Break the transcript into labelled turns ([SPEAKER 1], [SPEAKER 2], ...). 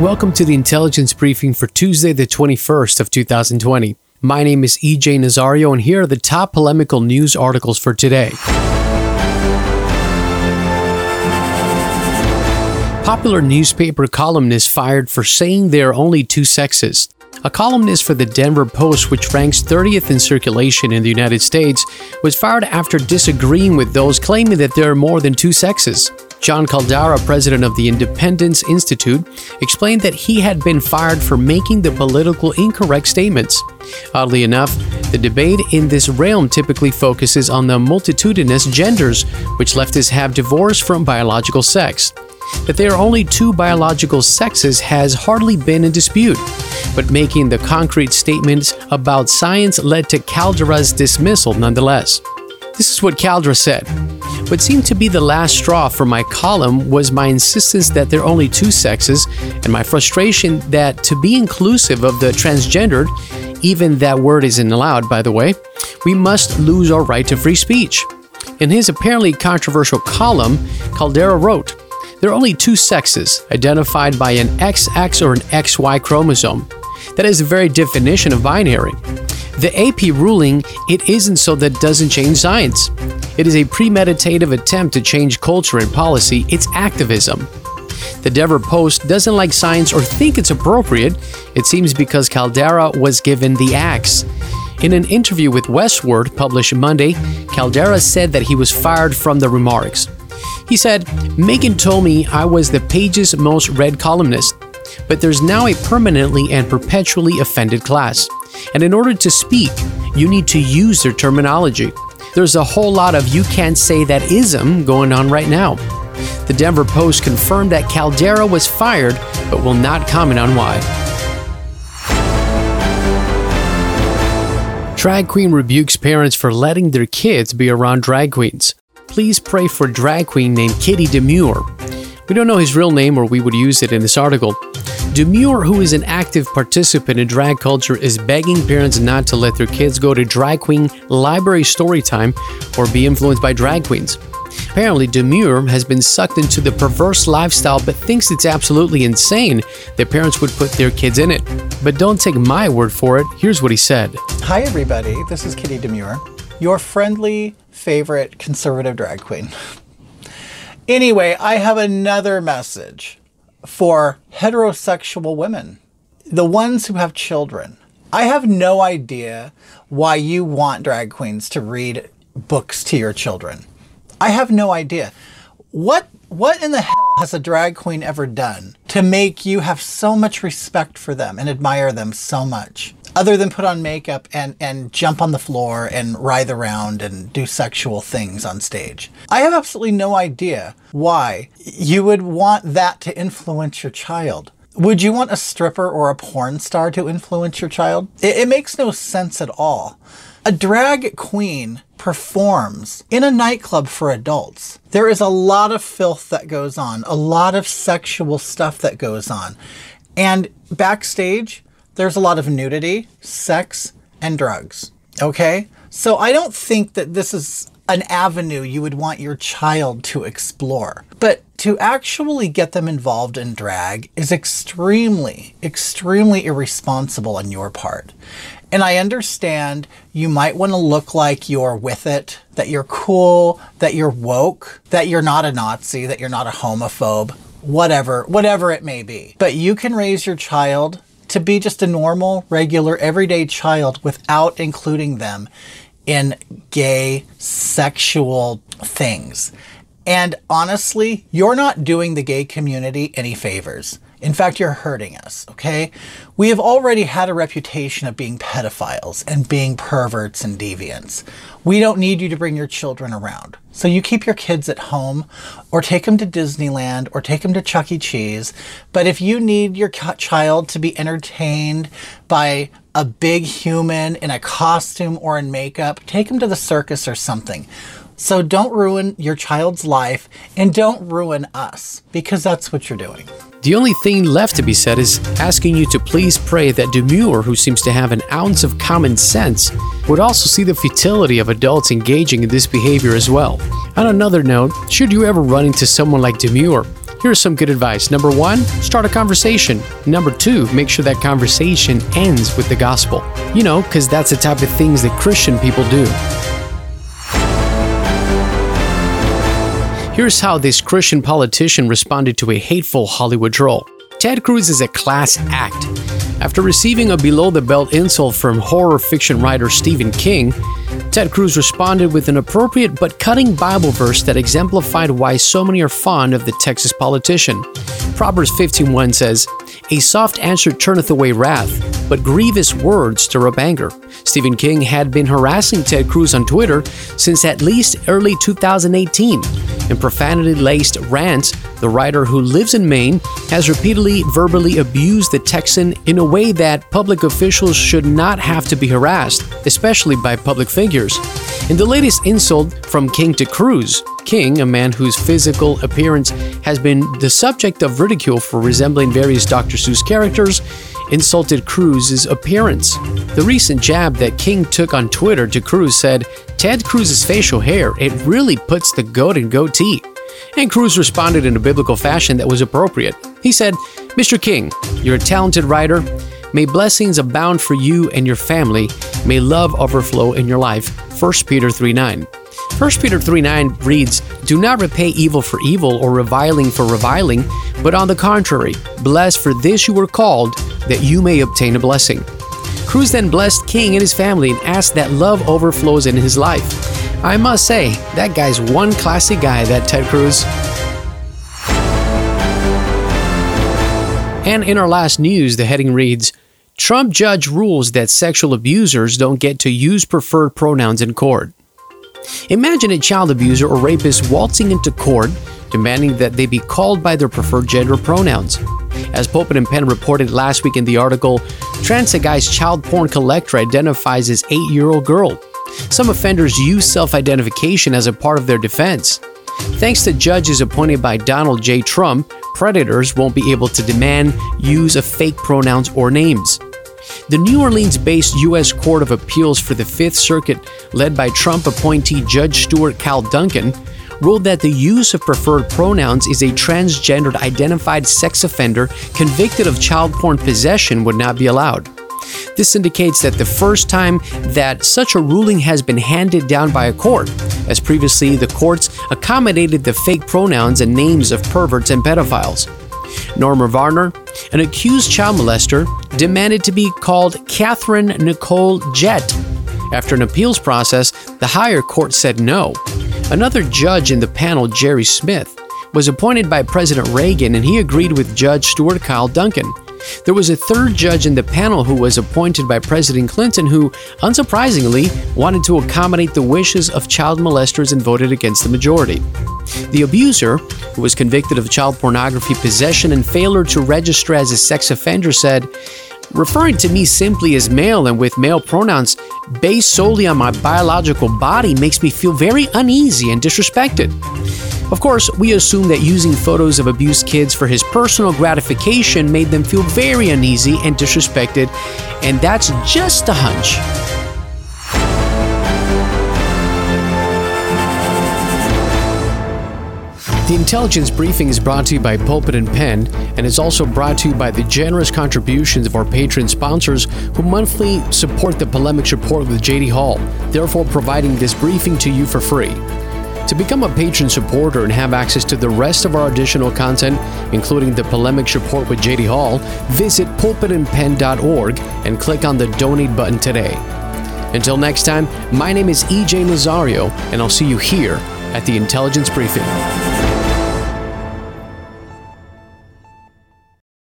[SPEAKER 1] Welcome to the intelligence briefing for Tuesday, the 21st of 2020. My name is EJ Nazario, and here are the top polemical news articles for today. Popular newspaper columnist fired for saying there are only two sexes. A columnist for the Denver Post, which ranks 30th in circulation in the United States, was fired after disagreeing with those claiming that there are more than two sexes. John Caldara, president of the Independence Institute, explained that he had been fired for making the political incorrect statements. Oddly enough, the debate in this realm typically focuses on the multitudinous genders, which leftists have divorced from biological sex. That there are only two biological sexes has hardly been in dispute, but making the concrete statements about science led to Caldara's dismissal nonetheless. This is what Caldara said. What seemed to be the last straw for my column was my insistence that there are only two sexes, and my frustration that to be inclusive of the transgendered, even that word isn't allowed, by the way, we must lose our right to free speech. In his apparently controversial column, Caldara wrote, There are only two sexes, identified by an XX or an XY chromosome. That is the very definition of binary. The AP ruling, it isn't so that doesn't change science. It is a premeditative attempt to change culture and policy, it's activism. The Denver Post doesn't like science or think it's appropriate, it seems because Caldara was given the axe. In an interview with Westword published Monday, Caldara said that he was fired from the remarks. He said, Megan told me I was the page's most read columnist, but there's now a permanently and perpetually offended class. And in order to speak, you need to use their terminology. There's a whole lot of you can't say that ism going on right now. The Denver Post confirmed that Caldara was fired, but will not comment on why. Drag queen rebukes parents for letting their kids be around drag queens. Please pray for drag queen named Kitty Demure. We don't know his real name or we would use it in this article. Demure, who is an active participant in drag culture, is begging parents not to let their kids go to drag queen library story time or be influenced by drag queens. Apparently, Demure has been sucked into the perverse lifestyle but thinks it's absolutely insane that parents would put their kids in it. But don't take my word for it. Here's what he said
[SPEAKER 2] Hi, everybody. This is Kitty Demure, your friendly favorite conservative drag queen. Anyway, I have another message for heterosexual women, the ones who have children. I have no idea why you want drag queens to read books to your children. I have no idea. What what in the hell has a drag queen ever done to make you have so much respect for them and admire them so much? Other than put on makeup and, and jump on the floor and writhe around and do sexual things on stage. I have absolutely no idea why you would want that to influence your child. Would you want a stripper or a porn star to influence your child? It, it makes no sense at all. A drag queen performs in a nightclub for adults. There is a lot of filth that goes on, a lot of sexual stuff that goes on. And backstage, there's a lot of nudity, sex, and drugs. Okay? So I don't think that this is an avenue you would want your child to explore. But to actually get them involved in drag is extremely, extremely irresponsible on your part. And I understand you might want to look like you're with it, that you're cool, that you're woke, that you're not a Nazi, that you're not a homophobe, whatever, whatever it may be. But you can raise your child to be just a normal, regular, everyday child without including them in gay sexual things. And honestly, you're not doing the gay community any favors. In fact, you're hurting us, okay? We have already had a reputation of being pedophiles and being perverts and deviants. We don't need you to bring your children around. So you keep your kids at home or take them to Disneyland or take them to Chuck E. Cheese. But if you need your child to be entertained by a big human in a costume or in makeup, take them to the circus or something. So don't ruin your child's life and don't ruin us because that's what you're doing.
[SPEAKER 1] The only thing left to be said is asking you to please pray that Demure, who seems to have an ounce of common sense, would also see the futility of adults engaging in this behavior as well. On another note, should you ever run into someone like Demure, Here's some good advice. Number one, start a conversation. Number two, make sure that conversation ends with the gospel. You know, because that's the type of things that Christian people do. Here's how this Christian politician responded to a hateful Hollywood troll. Ted Cruz is a class act. After receiving a below the belt insult from horror fiction writer Stephen King, Ted Cruz responded with an appropriate but cutting Bible verse that exemplified why so many are fond of the Texas politician. Proverbs 15:1 says, "A soft answer turneth away wrath, but grievous words stir up anger." Stephen King had been harassing Ted Cruz on Twitter since at least early 2018 in profanity laced rants, the writer who lives in Maine has repeatedly verbally abused the Texan in a way that public officials should not have to be harassed, especially by public figures. In the latest insult from King to Cruz, King, a man whose physical appearance has been the subject of ridicule for resembling various Dr. Seuss characters, insulted Cruz's appearance. The recent jab that King took on Twitter to Cruz said, Ted Cruz's facial hair, it really puts the goat in goatee. And Cruz responded in a biblical fashion that was appropriate. He said, Mr. King, you're a talented writer. May blessings abound for you and your family. May love overflow in your life. 1 Peter 3 9. 1 Peter 3 9 reads, Do not repay evil for evil or reviling for reviling, but on the contrary, blessed for this you were called, that you may obtain a blessing. Cruz then blessed King and his family and asked that love overflows in his life. I must say, that guy's one classy guy, that Ted Cruz. And in our last news, the heading reads Trump judge rules that sexual abusers don't get to use preferred pronouns in court. Imagine a child abuser or rapist waltzing into court demanding that they be called by their preferred gender pronouns. As Pulpit and Pen reported last week in the article, Transaguy's child porn collector identifies as eight year old girl. Some offenders use self identification as a part of their defense. Thanks to judges appointed by Donald J. Trump, predators won't be able to demand use of fake pronouns or names. The New Orleans based U.S. Court of Appeals for the Fifth Circuit, led by Trump appointee Judge Stuart Kyle Duncan, ruled that the use of preferred pronouns is a transgendered identified sex offender convicted of child porn possession would not be allowed. This indicates that the first time that such a ruling has been handed down by a court, as previously the courts accommodated the fake pronouns and names of perverts and pedophiles. Norma Varner, an accused child molester, demanded to be called Catherine Nicole Jett. After an appeals process, the higher court said no. Another judge in the panel, Jerry Smith, was appointed by President Reagan and he agreed with Judge Stuart Kyle Duncan. There was a third judge in the panel who was appointed by President Clinton who, unsurprisingly, wanted to accommodate the wishes of child molesters and voted against the majority. The abuser, who was convicted of child pornography possession and failure to register as a sex offender, said, Referring to me simply as male and with male pronouns based solely on my biological body makes me feel very uneasy and disrespected. Of course, we assume that using photos of abused kids for his personal gratification made them feel very uneasy and disrespected, and that's just a hunch. The intelligence briefing is brought to you by Pulpit and Pen and is also brought to you by the generous contributions of our patron sponsors who monthly support the Polemics Report with JD Hall, therefore providing this briefing to you for free. To become a patron supporter and have access to the rest of our additional content, including the Polemics Report with JD Hall, visit pulpitandpen.org and click on the donate button today. Until next time, my name is EJ Nazario, and I'll see you here at the Intelligence Briefing.